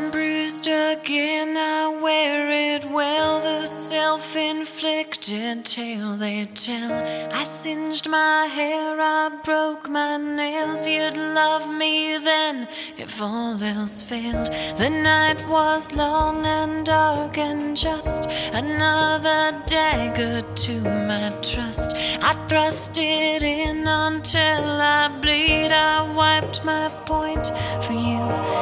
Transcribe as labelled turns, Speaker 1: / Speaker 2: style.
Speaker 1: I'm bruised again, I wear it well. The self inflicted tale they tell. I singed my hair, I broke my nails. You'd love me then if all else failed. The night was long and dark and just another dagger to my trust. I thrust it in until I bleed. I wiped my point for you